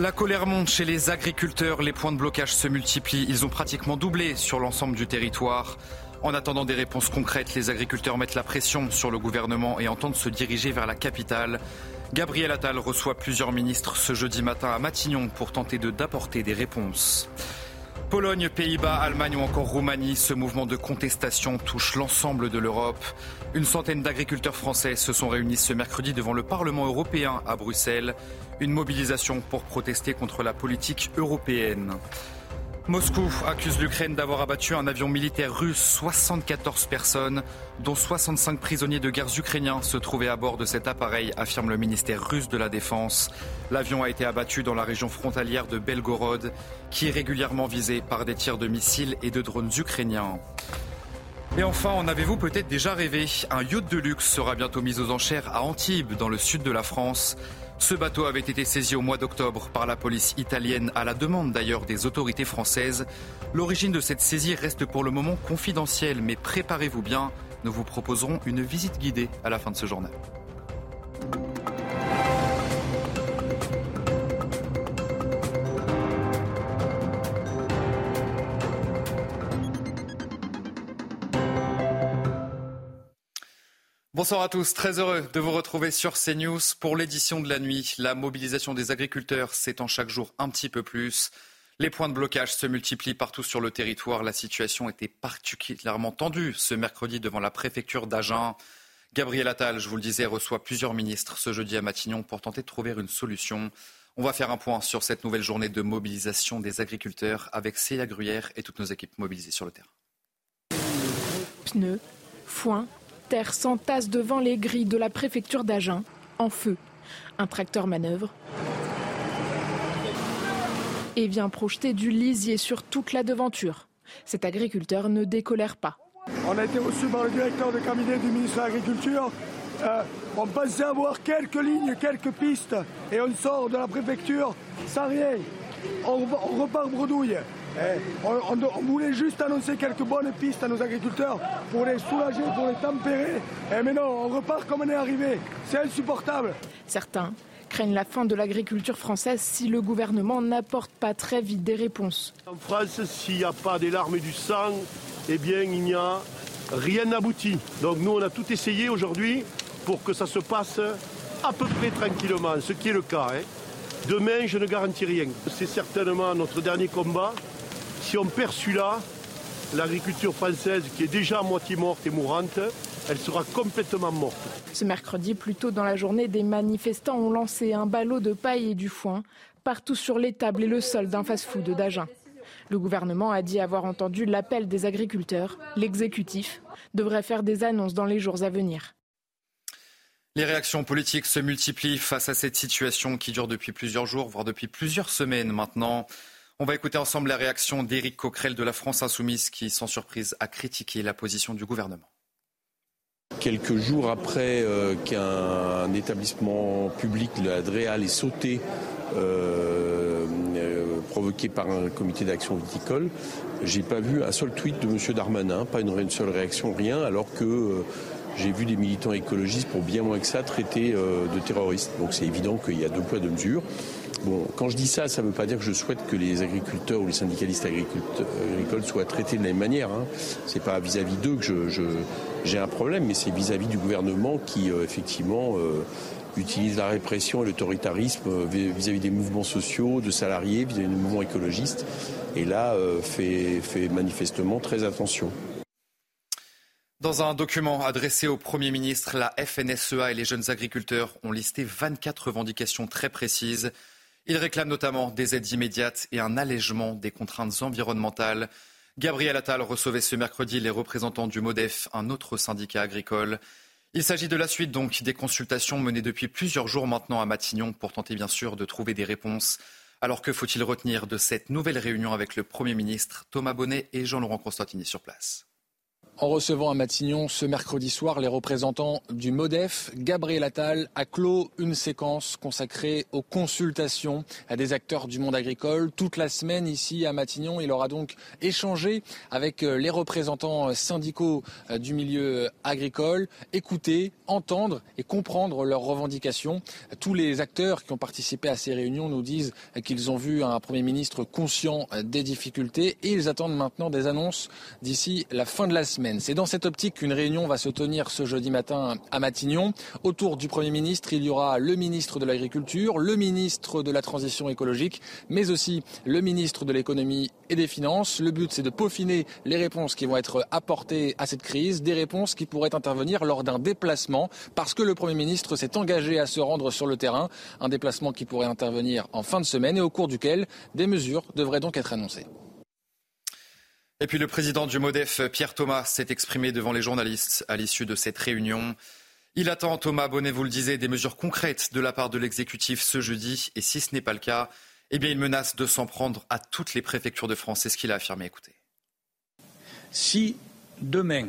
La colère monte chez les agriculteurs, les points de blocage se multiplient, ils ont pratiquement doublé sur l'ensemble du territoire. En attendant des réponses concrètes, les agriculteurs mettent la pression sur le gouvernement et entendent se diriger vers la capitale. Gabriel Attal reçoit plusieurs ministres ce jeudi matin à Matignon pour tenter d'apporter des réponses. Pologne, Pays-Bas, Allemagne ou encore Roumanie, ce mouvement de contestation touche l'ensemble de l'Europe. Une centaine d'agriculteurs français se sont réunis ce mercredi devant le Parlement européen à Bruxelles. Une mobilisation pour protester contre la politique européenne. Moscou accuse l'Ukraine d'avoir abattu un avion militaire russe. 74 personnes, dont 65 prisonniers de guerre ukrainiens, se trouvaient à bord de cet appareil, affirme le ministère russe de la Défense. L'avion a été abattu dans la région frontalière de Belgorod, qui est régulièrement visée par des tirs de missiles et de drones ukrainiens. Et enfin, en avez-vous peut-être déjà rêvé? Un yacht de luxe sera bientôt mis aux enchères à Antibes, dans le sud de la France. Ce bateau avait été saisi au mois d'octobre par la police italienne, à la demande d'ailleurs des autorités françaises. L'origine de cette saisie reste pour le moment confidentielle, mais préparez-vous bien, nous vous proposerons une visite guidée à la fin de ce journal. Bonsoir à tous, très heureux de vous retrouver sur CNews pour l'édition de la nuit. La mobilisation des agriculteurs s'étend chaque jour un petit peu plus. Les points de blocage se multiplient partout sur le territoire. La situation était particulièrement tendue ce mercredi devant la préfecture d'Agen. Gabriel Attal, je vous le disais, reçoit plusieurs ministres ce jeudi à Matignon pour tenter de trouver une solution. On va faire un point sur cette nouvelle journée de mobilisation des agriculteurs avec Célia Gruyère et toutes nos équipes mobilisées sur le terrain. Pneus, foin, terre s'entasse devant les grilles de la préfecture d'Agen, en feu. Un tracteur manœuvre et vient projeter du lisier sur toute la devanture. Cet agriculteur ne décolère pas. On a été reçu par le directeur de cabinet du ministre de l'Agriculture. Euh, on pensait avoir quelques lignes, quelques pistes, et on sort de la préfecture sans rien. On, on repart bredouille. Eh, on, voulait juste annoncer quelques bonnes pistes à nos agriculteurs pour les soulager, pour les tempérer. Et eh, mais non, on repart comme on est arrivé. C'est insupportable. Certains craignent la fin de l'agriculture française si le gouvernement n'apporte pas très vite des réponses. En France, s'il n'y a pas des larmes et du sang, eh bien, il n'y a rien abouti. Donc nous, on a tout essayé aujourd'hui pour que ça se passe à peu près tranquillement, ce qui est le cas. Hein. Demain, je ne garantis rien. C'est certainement notre dernier combat. Si on perd celui-là, l'agriculture française, qui est déjà à moitié morte et mourante, elle sera complètement morte. Ce mercredi, plus tôt dans la journée, des manifestants ont lancé un ballot de paille et du foin partout sur les tables et le sol d'un fast-food d'Agen. Le gouvernement a dit avoir entendu l'appel des agriculteurs. L'exécutif devrait faire des annonces dans les jours à venir. Les réactions politiques se multiplient face à cette situation qui dure depuis plusieurs jours, voire depuis plusieurs semaines maintenant. On va écouter ensemble la réaction d'Éric Coquerel de la France Insoumise qui, sans surprise, a critiqué la position du gouvernement. Quelques jours après euh, qu'un établissement public, la DREAL, ait sauté, euh, euh, provoqué par un comité d'action viticole, j'ai pas vu un seul tweet de M. Darmanin, pas une, seule réaction, rien, alors que j'ai vu des militants écologistes, pour bien moins que ça, traités de terroristes. Donc c'est évident qu'il y a deux poids, deux mesures. Bon, quand je dis ça, ça ne veut pas dire que je souhaite que les agriculteurs ou les syndicalistes agricoles soient traités de la même manière. Hein. Ce n'est pas vis-à-vis d'eux que j'ai un problème, mais c'est vis-à-vis du gouvernement qui, euh, effectivement, euh, utilise la répression et l'autoritarisme euh, vis-à-vis des mouvements sociaux, de salariés, vis-à-vis des mouvements écologistes. Et là, fait manifestement très attention. Dans un document adressé au Premier ministre, la FNSEA et les jeunes agriculteurs ont listé 24 revendications très précises il réclame notamment des aides immédiates et un allègement des contraintes environnementales. Gabriel Attal recevait ce mercredi les représentants du MODEF, un autre syndicat agricole. Il s'agit de la suite des consultations menées depuis plusieurs jours maintenant à Matignon pour tenter bien sûr de trouver des réponses. Alors que faut-il retenir de cette nouvelle réunion avec le Premier ministre? Thomas Bonnet et Jean-Laurent Constantini sur place en recevant à Matignon ce mercredi soir les représentants du MODEF, Gabriel Attal a clos une séquence consacrée aux consultations à des acteurs du monde agricole. Toute la semaine ici à Matignon, il aura donc échangé avec euh, les représentants syndicaux euh, du milieu agricole, écouter, entendre et comprendre leurs revendications. Tous les acteurs qui ont participé à ces réunions nous disent qu'ils ont vu un Premier ministre conscient des difficultés et ils attendent maintenant des annonces d'ici la fin de la semaine. C'est dans cette optique qu'une réunion va se tenir ce jeudi matin à Matignon. Autour du Premier ministre, il y aura le ministre de l'Agriculture, le ministre de la Transition écologique, mais aussi le ministre de l'Économie et des Finances. Le but, c'est de peaufiner les réponses qui vont être apportées à cette crise, des réponses qui pourraient intervenir lors d'un déplacement, parce que le Premier ministre s'est engagé à se rendre sur le terrain, un déplacement qui pourrait intervenir en fin de semaine et au cours duquel des mesures devraient donc être annoncées. Et puis le président du MODEF, Pierre Thomas, s'est exprimé devant les journalistes à l'issue de cette réunion. Il attend, Thomas Bonnet vous le disait, des mesures concrètes de la part de l'exécutif ce jeudi. Et si ce n'est pas le cas, eh bien, il menace de s'en prendre à toutes les préfectures de France. C'est ce qu'il a affirmé. Écoutez. Si demain,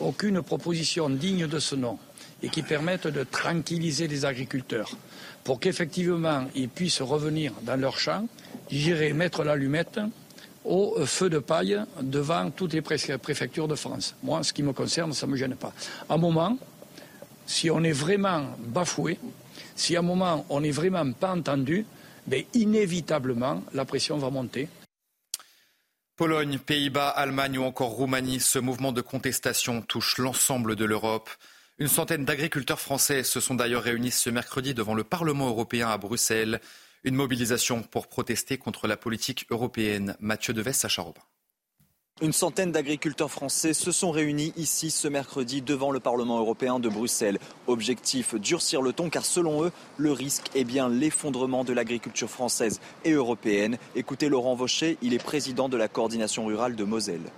aucune proposition digne de ce nom et qui permette de tranquilliser les agriculteurs pour qu'effectivement ils puissent revenir dans leur champ, j'irai mettre l'allumette au feu de paille devant toutes les préfectures de France. Moi, ce qui me concerne, ça ne me gêne pas. À un moment, si on est vraiment bafoué, si à un moment on n'est vraiment pas entendu, ben, inévitablement, la pression va monter. Pologne, Pays-Bas, Allemagne ou encore Roumanie, ce mouvement de contestation touche l'ensemble de l'Europe. Une centaine d'agriculteurs français se sont d'ailleurs réunis ce mercredi devant le Parlement européen à Bruxelles. Une mobilisation pour protester contre la politique européenne. Mathieu Deves, Sacha Robin. Une centaine d'agriculteurs français se sont réunis ici ce mercredi devant le Parlement européen de Bruxelles. Objectif, durcir le ton car selon eux, le risque est bien l'effondrement de l'agriculture française et européenne. Écoutez Laurent Vaucher, il est président de la coordination rurale de Moselle.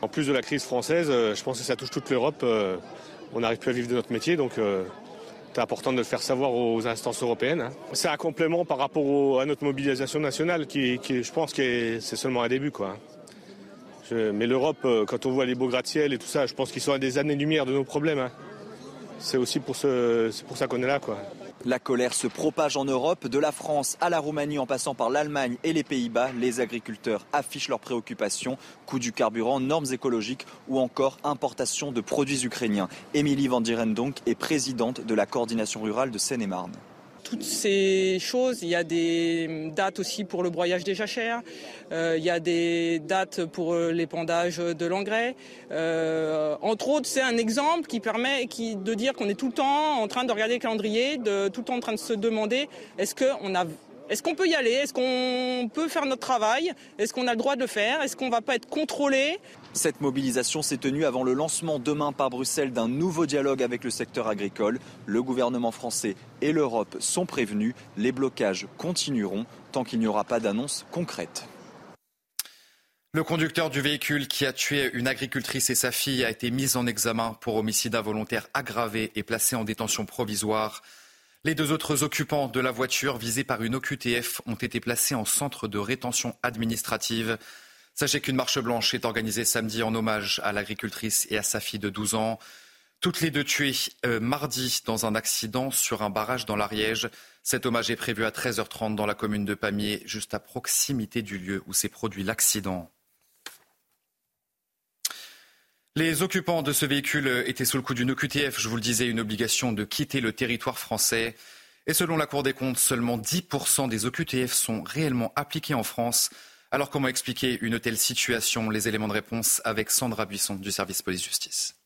En plus de la crise française, euh, je pense que ça touche toute l'Europe. Euh, on n'arrive plus à vivre de notre métier, donc euh, c'est important de le faire savoir aux instances européennes. Hein. C'est un complément par rapport à notre mobilisation nationale qui, je pense que c'est seulement un début. Quoi. mais l'Europe, euh, quand on voit les beaux gratte-ciel et tout ça, je pense qu'ils sont à des années-lumière de nos problèmes. Hein. C'est aussi pour, ça qu'on est là. La colère se propage en Europe, de la France à la Roumanie en passant par l'Allemagne et les Pays-Bas. Les agriculteurs affichent leurs préoccupations, coût du carburant, normes écologiques ou encore importation de produits ukrainiens. Émilie Van donc est présidente de la coordination rurale de Seine-et-Marne toutes ces choses. Il y a des dates aussi pour le broyage des jachères. Euh, il y a des dates pour euh, l'épandage de l'engrais. Euh, entre autres, c'est un exemple qui permet qui, de dire qu'on est tout le temps en train de regarder le calendrier, de, tout le temps en train de se demander est-ce qu'on a est-ce qu'on peut y aller? Est-ce qu'on peut faire notre travail? Est-ce qu'on a le droit de le faire? Est-ce qu'on ne va pas être contrôlé? Cette mobilisation s'est tenue avant le lancement demain par Bruxelles d'un nouveau dialogue avec le secteur agricole. Le gouvernement français et l'Europe sont prévenus. Les blocages continueront tant qu'il n'y aura pas d'annonce concrète. Le conducteur du véhicule qui a tué une agricultrice et sa fille a été mis en examen pour homicide involontaire aggravé et placé en détention provisoire. Les deux autres occupants de la voiture visés par une OQTF ont été placés en centre de rétention administrative. Sachez qu'une marche blanche est organisée samedi en hommage à l'agricultrice et à sa fille de 12 ans. Toutes les deux tuées euh, mardi dans un accident sur un barrage dans l'Ariège. Cet hommage est prévu à 13h30 dans la commune de Pamiers, juste à proximité du lieu où s'est produit l'accident. Les occupants de ce véhicule étaient sous le coup d'une OQTF, je vous le disais, une obligation de quitter le territoire français. Et selon la Cour des comptes, seulement 10% des OQTF sont réellement appliqués en France. Alors comment expliquer une telle situation? Les éléments de réponse avec Sandra Buisson du service police-justice.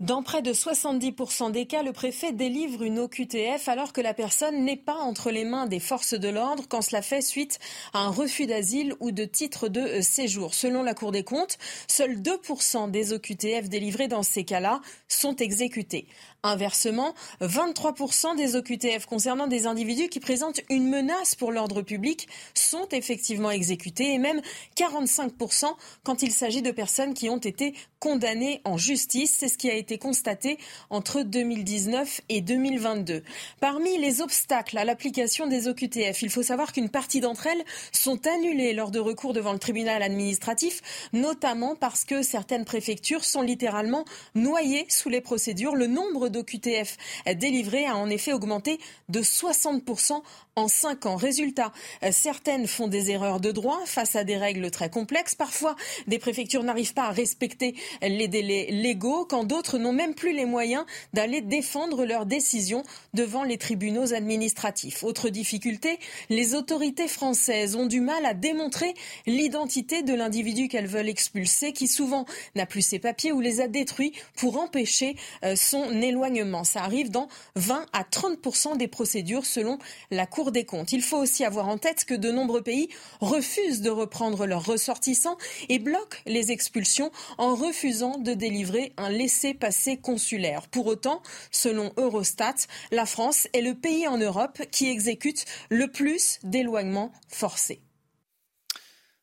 Dans près de 70% des cas, le préfet délivre une OQTF alors que la personne n'est pas entre les mains des forces de l'ordre quand cela fait suite à un refus d'asile ou de titre de séjour. Selon la Cour des comptes, seuls 2% des OQTF délivrés dans ces cas-là sont exécutés. Inversement, 23% des OQTF concernant des individus qui présentent une menace pour l'ordre public sont effectivement exécutés et même 45% quand il s'agit de personnes qui ont été condamnées en justice. C'est ce qui a été constaté entre 2019 et 2022. Parmi les obstacles à l'application des OQTF, il faut savoir qu'une partie d'entre elles sont annulées lors de recours devant le tribunal administratif, notamment parce que certaines préfectures sont littéralement noyées sous les procédures. Le nombre d'OQTF délivrés a en effet augmenté de 60% en 5 ans. Résultat, certaines font des erreurs de droit face à des règles très complexes. Parfois, des préfectures n'arrivent pas à respecter les délais légaux, quand d'autres n'ont même plus les moyens d'aller défendre leurs décisions devant les tribunaux administratifs. Autre difficulté, les autorités françaises ont du mal à démontrer l'identité de l'individu qu'elles veulent expulser, qui souvent n'a plus ses papiers ou les a détruits pour empêcher euh, son éloignement. Ça arrive dans 20 à 30% des procédures selon la Cour des comptes. Il faut aussi avoir en tête que de nombreux pays refusent de reprendre leurs ressortissants et bloquent les expulsions en refusant de délivrer un laissez-passer consulaire. Pour autant, selon Eurostat, la France est le pays en Europe qui exécute le plus d'éloignements forcés.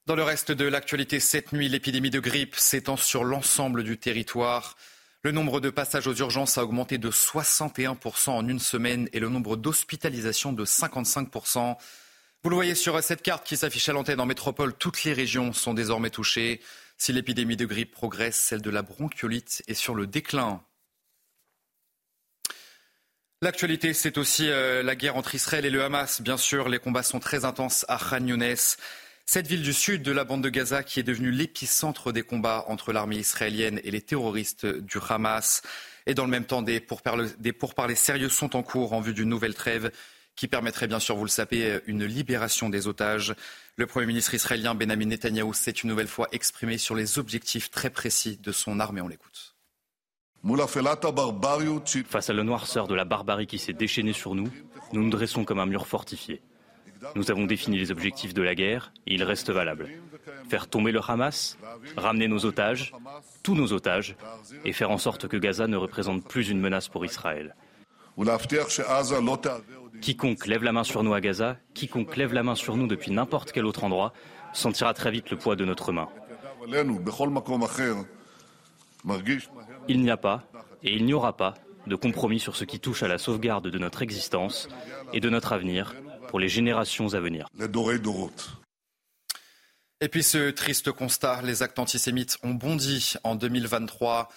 Dans le reste de l'actualité, cette nuit, l'épidémie de grippe s'étend sur l'ensemble du territoire. Le nombre de passages aux urgences a augmenté de 61% en une semaine et le nombre d'hospitalisations de 55%. Vous le voyez sur cette carte qui s'affiche à l'antenne en métropole, toutes les régions sont désormais touchées. Si l'épidémie de grippe progresse, celle de la bronchiolite est sur le déclin. L'actualité, c'est aussi euh, la guerre entre Israël et le Hamas. Bien sûr, les combats sont très intenses à Khan Younes. Cette ville du sud de la bande de Gaza qui est devenue l'épicentre des combats entre l'armée israélienne et les terroristes du Hamas. Et dans le même temps, des pourparlers, sérieux sont en cours en vue d'une nouvelle trêve qui permettrait bien sûr, vous le savez, une libération des otages. Le Premier ministre israélien Benjamin Netanyahou s'est une nouvelle fois exprimé sur les objectifs très précis de son armée. On l'écoute. Face à la noirceur de la barbarie qui s'est déchaînée sur nous, nous nous dressons comme un mur fortifié. Nous avons défini les objectifs de la guerre et ils restent valables. Faire tomber le Hamas, ramener nos otages, tous nos otages, et faire en sorte que Gaza ne représente plus une menace pour Israël. Quiconque lève la main sur nous à Gaza, quiconque lève la main sur nous depuis n'importe quel autre endroit, sentira très vite le poids de notre main. Il n'y a pas, et il n'y aura pas, de compromis sur ce qui touche à la sauvegarde de notre existence et de notre avenir, pour les générations à venir. Et puis ce triste constat, les actes antisémites ont bondi en 2023.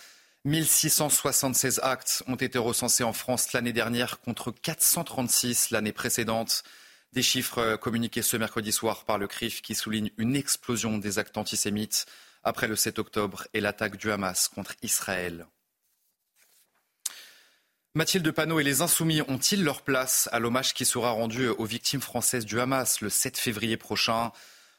1676 actes ont été recensés en France l'année dernière contre 436 l'année précédente. Des chiffres communiqués ce mercredi soir par le CRIF qui soulignent une explosion des actes antisémites après le 7 octobre et l'attaque du Hamas contre Israël. Mathilde Panot et les Insoumis ont-ils leur place à l'hommage qui sera rendu aux victimes françaises du Hamas le 7 février prochain?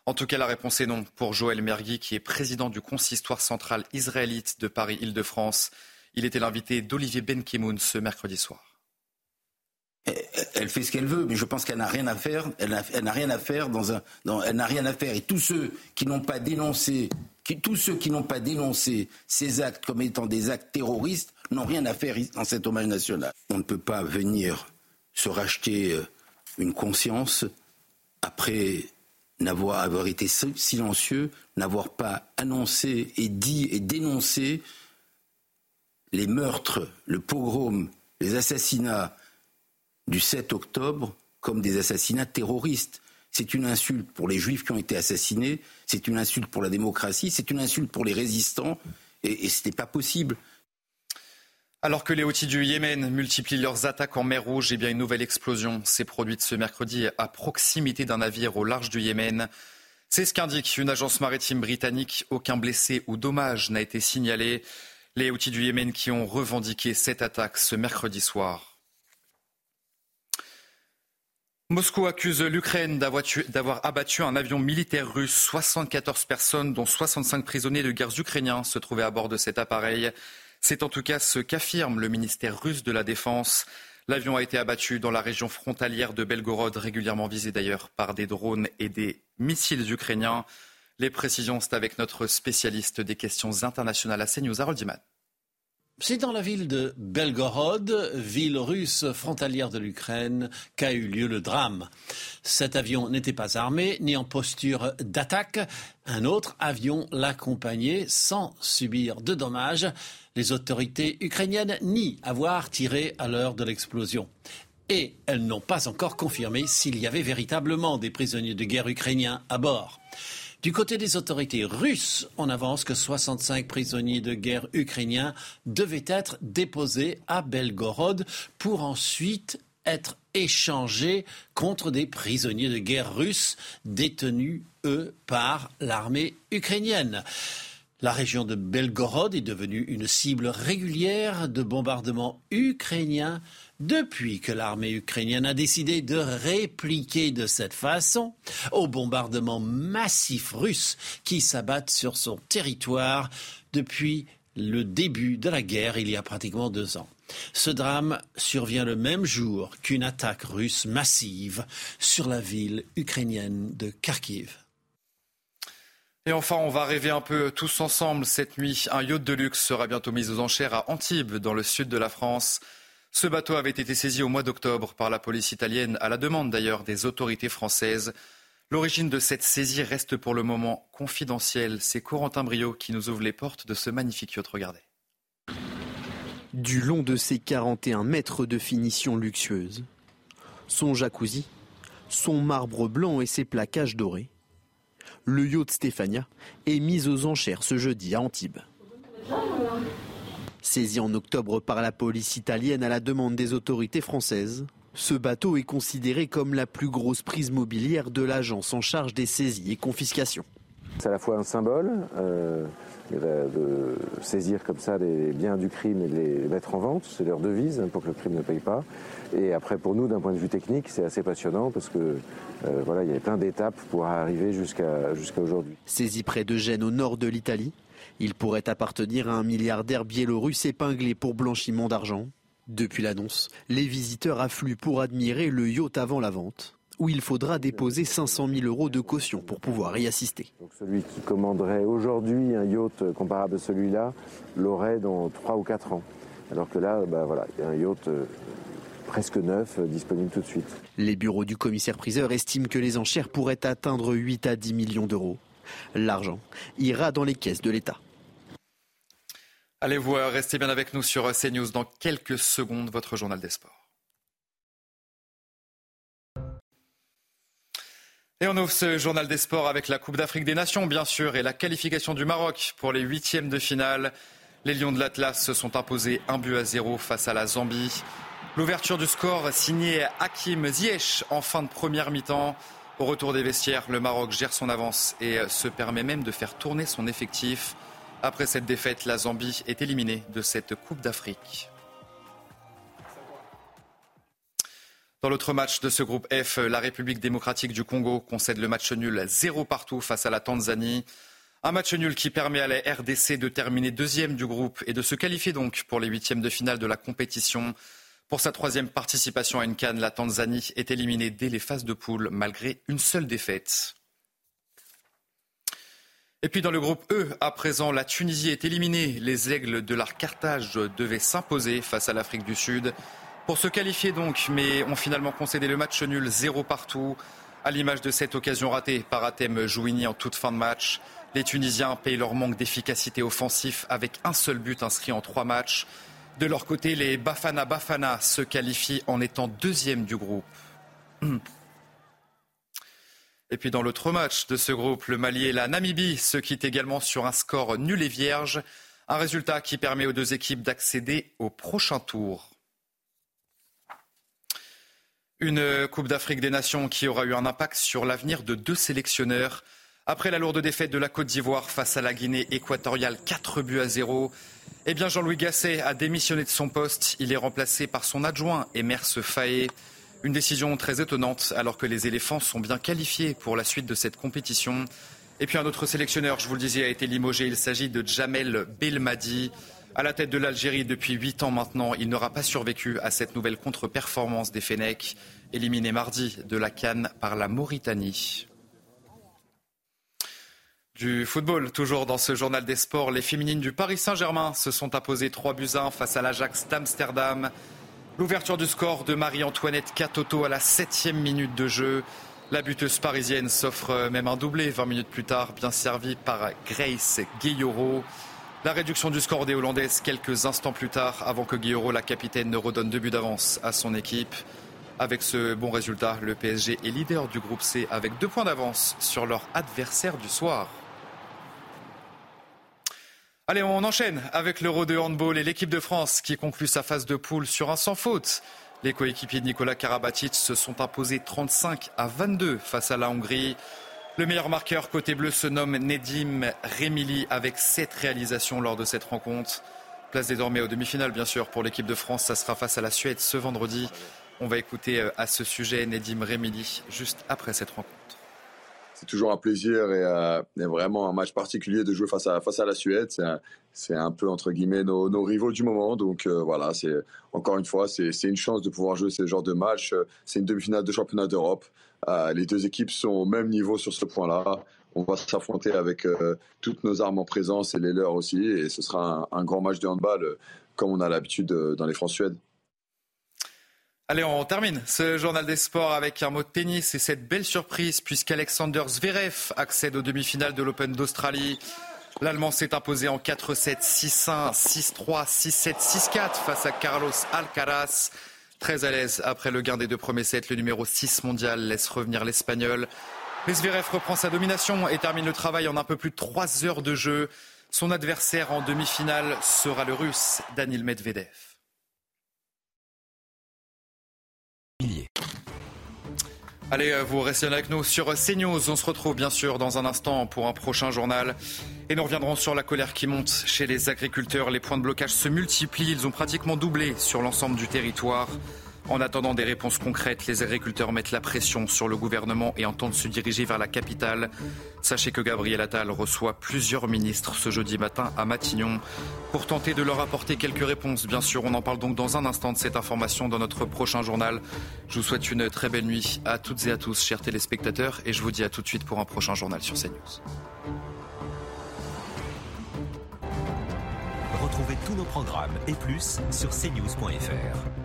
En tout cas, la réponse est non pour Joël Mergui, qui est président du consistoire central israélite de Paris-Île-de-France. Il était l'invité d'Olivier Benkemoun ce mercredi soir. Elle fait ce qu'elle veut, mais je pense qu'elle n'a rien à faire. Elle n'a rien à faire dans un. elle n'a rien à faire. Et tous ceux qui n'ont pas dénoncé, tous ceux qui n'ont pas dénoncé ces actes comme étant des actes terroristes, n'ont rien à faire dans cet hommage national. On ne peut pas venir se racheter euh, une conscience après n'avoir avoir été silencieux, n'avoir pas annoncé et dit et dénoncé les meurtres, le pogrom, les assassinats du 7 octobre comme des assassinats terroristes. C'est une insulte pour les juifs qui ont été assassinés, c'est une insulte pour la démocratie, c'est une insulte pour les résistants, et ce n'est pas possible. Alors que les Houthis du Yémen multiplient leurs attaques en mer Rouge, eh bien une nouvelle explosion s'est produite ce mercredi à proximité d'un navire au large du Yémen. C'est ce qu'indique une agence maritime britannique. Aucun blessé ou dommage n'a été signalé. Les Houthis du Yémen qui ont revendiqué cette attaque ce mercredi soir. Moscou accuse l'Ukraine d'avoir abattu un avion militaire russe. 74 personnes, dont 65 prisonniers de guerre ukrainiens, se trouvaient à bord de cet appareil. C'est en tout cas ce qu'affirme le ministère russe de la Défense. L'avion a été abattu dans la région frontalière de Belgorod, régulièrement visée d'ailleurs par des drones et des missiles ukrainiens. Les précisions, c'est avec notre spécialiste des questions internationales à CNews. C'est dans la ville de Belgorod, ville russe frontalière de l'Ukraine, qu'a eu lieu le drame. Cet avion n'était pas armé ni en posture d'attaque. Un autre avion l'accompagnait sans subir de dommages. Les autorités ukrainiennes nient avoir tiré à l'heure de l'explosion. Et elles n'ont pas encore confirmé s'il y avait véritablement des prisonniers de guerre ukrainiens à bord. Du côté des autorités russes, on avance que 65 prisonniers de guerre ukrainiens devaient être déposés à Belgorod pour ensuite être échangés contre des prisonniers de guerre russes détenus, eux, par l'armée ukrainienne. La région de Belgorod est devenue une cible régulière de bombardements ukrainiens depuis que l'armée ukrainienne a décidé de répliquer de cette façon aux bombardements massifs russes qui s'abattent sur son territoire depuis le début de la guerre il y a pratiquement deux ans. Ce drame survient le même jour qu'une attaque russe massive sur la ville ukrainienne de Kharkiv. Et enfin, on va rêver un peu tous ensemble cette nuit. Un yacht de luxe sera bientôt mis aux enchères à Antibes, dans le sud de la France. Ce bateau avait été saisi au mois d'octobre par la police italienne, à la demande d'ailleurs des autorités françaises. L'origine de cette saisie reste pour le moment confidentielle. C'est Corentin Brio qui nous ouvre les portes de ce magnifique yacht. Regardez. Du long de ses 41 mètres de finition luxueuse, son jacuzzi, son marbre blanc et ses plaquages dorés, le yacht Stéphania est mis aux enchères ce jeudi à Antibes. Saisi en octobre par la police italienne à la demande des autorités françaises, ce bateau est considéré comme la plus grosse prise mobilière de l'agence en charge des saisies et confiscations. C'est à la fois un symbole euh, de saisir comme ça les biens du crime et de les mettre en vente, c'est leur devise hein, pour que le crime ne paye pas. Et après pour nous d'un point de vue technique c'est assez passionnant parce que euh, voilà il y a plein d'étapes pour arriver jusqu'à jusqu'à aujourd'hui. Saisi près de Gênes au nord de l'Italie, il pourrait appartenir à un milliardaire biélorusse épinglé pour blanchiment d'argent. Depuis l'annonce, les visiteurs affluent pour admirer le yacht avant la vente, où il faudra déposer 500 000 euros de caution pour pouvoir y assister. celui qui commanderait aujourd'hui un yacht comparable à celui-là l'aurait dans 3 ou 4 ans. Alors que là, bah voilà, il y a un yacht euh, presque neuf euh, disponible tout de suite. Les bureaux du commissaire-priseur estiment que les enchères pourraient atteindre 8 à 10 millions d'euros. L'argent ira dans les caisses de l'État. Allez voir, restez bien avec nous sur CNews dans quelques secondes, votre journal des sports. Ce journal des sports avec la Coupe d'Afrique des Nations, bien sûr, et la qualification du Maroc pour les huitièmes de finale. Les Lions de l'Atlas se sont imposés un but à zéro face à la Zambie. L'ouverture du score signée Hakim Ziyech en fin de première mi-temps. Au retour des vestiaires, le Maroc gère son avance et se permet même de faire tourner son effectif. Après cette défaite, la Zambie est éliminée de cette Coupe d'Afrique. Dans l'autre match de ce groupe F, la République démocratique du Congo concède le match nul 0 partout face à la Tanzanie. Un match nul qui permet à la RDC de terminer deuxième du groupe et de se qualifier donc pour les huitièmes de finale de la compétition. Pour sa troisième participation à une canne, la Tanzanie est éliminée dès les phases de poule malgré une seule défaite. Et puis dans le groupe E, à présent, la Tunisie est éliminée. Les aigles de l'Arc Carthage devaient s'imposer face à l'Afrique du Sud. Pour se qualifier donc, mais ont finalement concédé le match nul zéro partout. À l'image de cette occasion ratée par Atem Jouini en toute fin de match, les Tunisiens payent leur manque d'efficacité offensif avec un seul but inscrit en trois matchs. De leur côté, les Bafana Bafana se qualifient en étant deuxième du groupe. Et puis dans l'autre match de ce groupe, le Mali et la Namibie se quittent également sur un score nul et vierge. Un résultat qui permet aux deux équipes d'accéder au prochain tour. Une Coupe d'Afrique des Nations qui aura eu un impact sur l'avenir de deux sélectionneurs. Après la lourde défaite de la Côte d'Ivoire face à la Guinée équatoriale, 4 buts à 0, eh bien Jean-Louis Gasset a démissionné de son poste. Il est remplacé par son adjoint, Emers Faé. Une décision très étonnante alors que les éléphants sont bien qualifiés pour la suite de cette compétition. Et puis un autre sélectionneur, je vous le disais, a été limogé. Il s'agit de Jamel Belmadi. À la tête de l'Algérie depuis huit ans maintenant, il n'aura pas survécu à cette nouvelle contre-performance des Fennecs, éliminés mardi de la Cannes par la Mauritanie. Du football, toujours dans ce journal des sports, les féminines du Paris Saint-Germain se sont imposées 3 buts 1 face à l'Ajax d'Amsterdam. L'ouverture du score de Marie-Antoinette Catoto à la septième minute de jeu. La buteuse parisienne s'offre même un doublé 20 minutes plus tard, bien servi par Grace Guillaureau. La réduction du score des Hollandaises quelques instants plus tard, avant que Guillaureau, la capitaine, ne redonne deux buts d'avance à son équipe. Avec ce bon résultat, le PSG est leader du groupe C avec deux points d'avance sur leur adversaire du soir. Allez, on enchaîne avec l'Euro de handball et l'équipe de France qui conclut sa phase de poule sur un sans faute. Les coéquipiers de Nicolas Karabatic se sont imposés 35 à 22 face à la Hongrie. Le meilleur marqueur côté bleu se nomme Nedim Remili avec 7 réalisations lors de cette rencontre. Place désormais aux demi-finales, bien sûr, pour l'équipe de France. Ça sera face à la Suède ce vendredi. On va écouter euh, à ce sujet Nedim Remili juste après cette rencontre c'est toujours un plaisir euh, et, vraiment un match particulier de jouer face à, face à la Suède. C'est un, peu, entre guillemets, nos, rivaux du moment. Donc euh, voilà, c'est encore une fois, c'est une chance de pouvoir jouer ce genre de match. C'est une demi-finale de championnat d'Europe. Euh, les deux équipes sont au même niveau sur ce point-là. On va s'affronter avec toutes nos armes en présence et les leurs aussi. Et ce sera un, un grand match de handball comme on a l'habitude dans les France-Suède. Allez, on termine ce journal des sports avec un mot de tennis et cette belle surprise puisqu'Alexander Zverev accède aux demi-finales de l'Open d'Australie. L'Allemand s'est imposé en 4-7, 6-1, 6-3, 6-7, 6-4 face à Carlos Alcaraz. Très à l'aise après le gain des deux premiers sets, le numéro 6 mondial laisse revenir l'Espagnol. Zverev reprend sa domination et termine le travail en un peu plus de 3 heures de jeu. Son adversaire en demi-finale sera le Russe Daniil Medvedev. Allez, euh, vous restez avec nous sur CNews. On se retrouve bien sûr dans un instant pour un prochain journal. Et nous reviendrons sur la colère qui monte chez les agriculteurs. Les points de blocage se multiplient. Ils ont pratiquement doublé sur l'ensemble du territoire. En attendant des réponses concrètes, les agriculteurs mettent la pression sur le gouvernement et entendent se diriger vers la capitale. Sachez que Gabriel Attal reçoit plusieurs ministres ce jeudi matin à Matignon pour tenter de leur apporter quelques réponses. Bien sûr, on en parle donc dans un instant de cette information dans notre prochain journal. Je vous souhaite une très belle nuit à toutes et à tous, chers téléspectateurs, et je vous dis à tout de suite pour un prochain journal sur CNews. Retrouvez tous nos programmes et plus sur cnews.fr.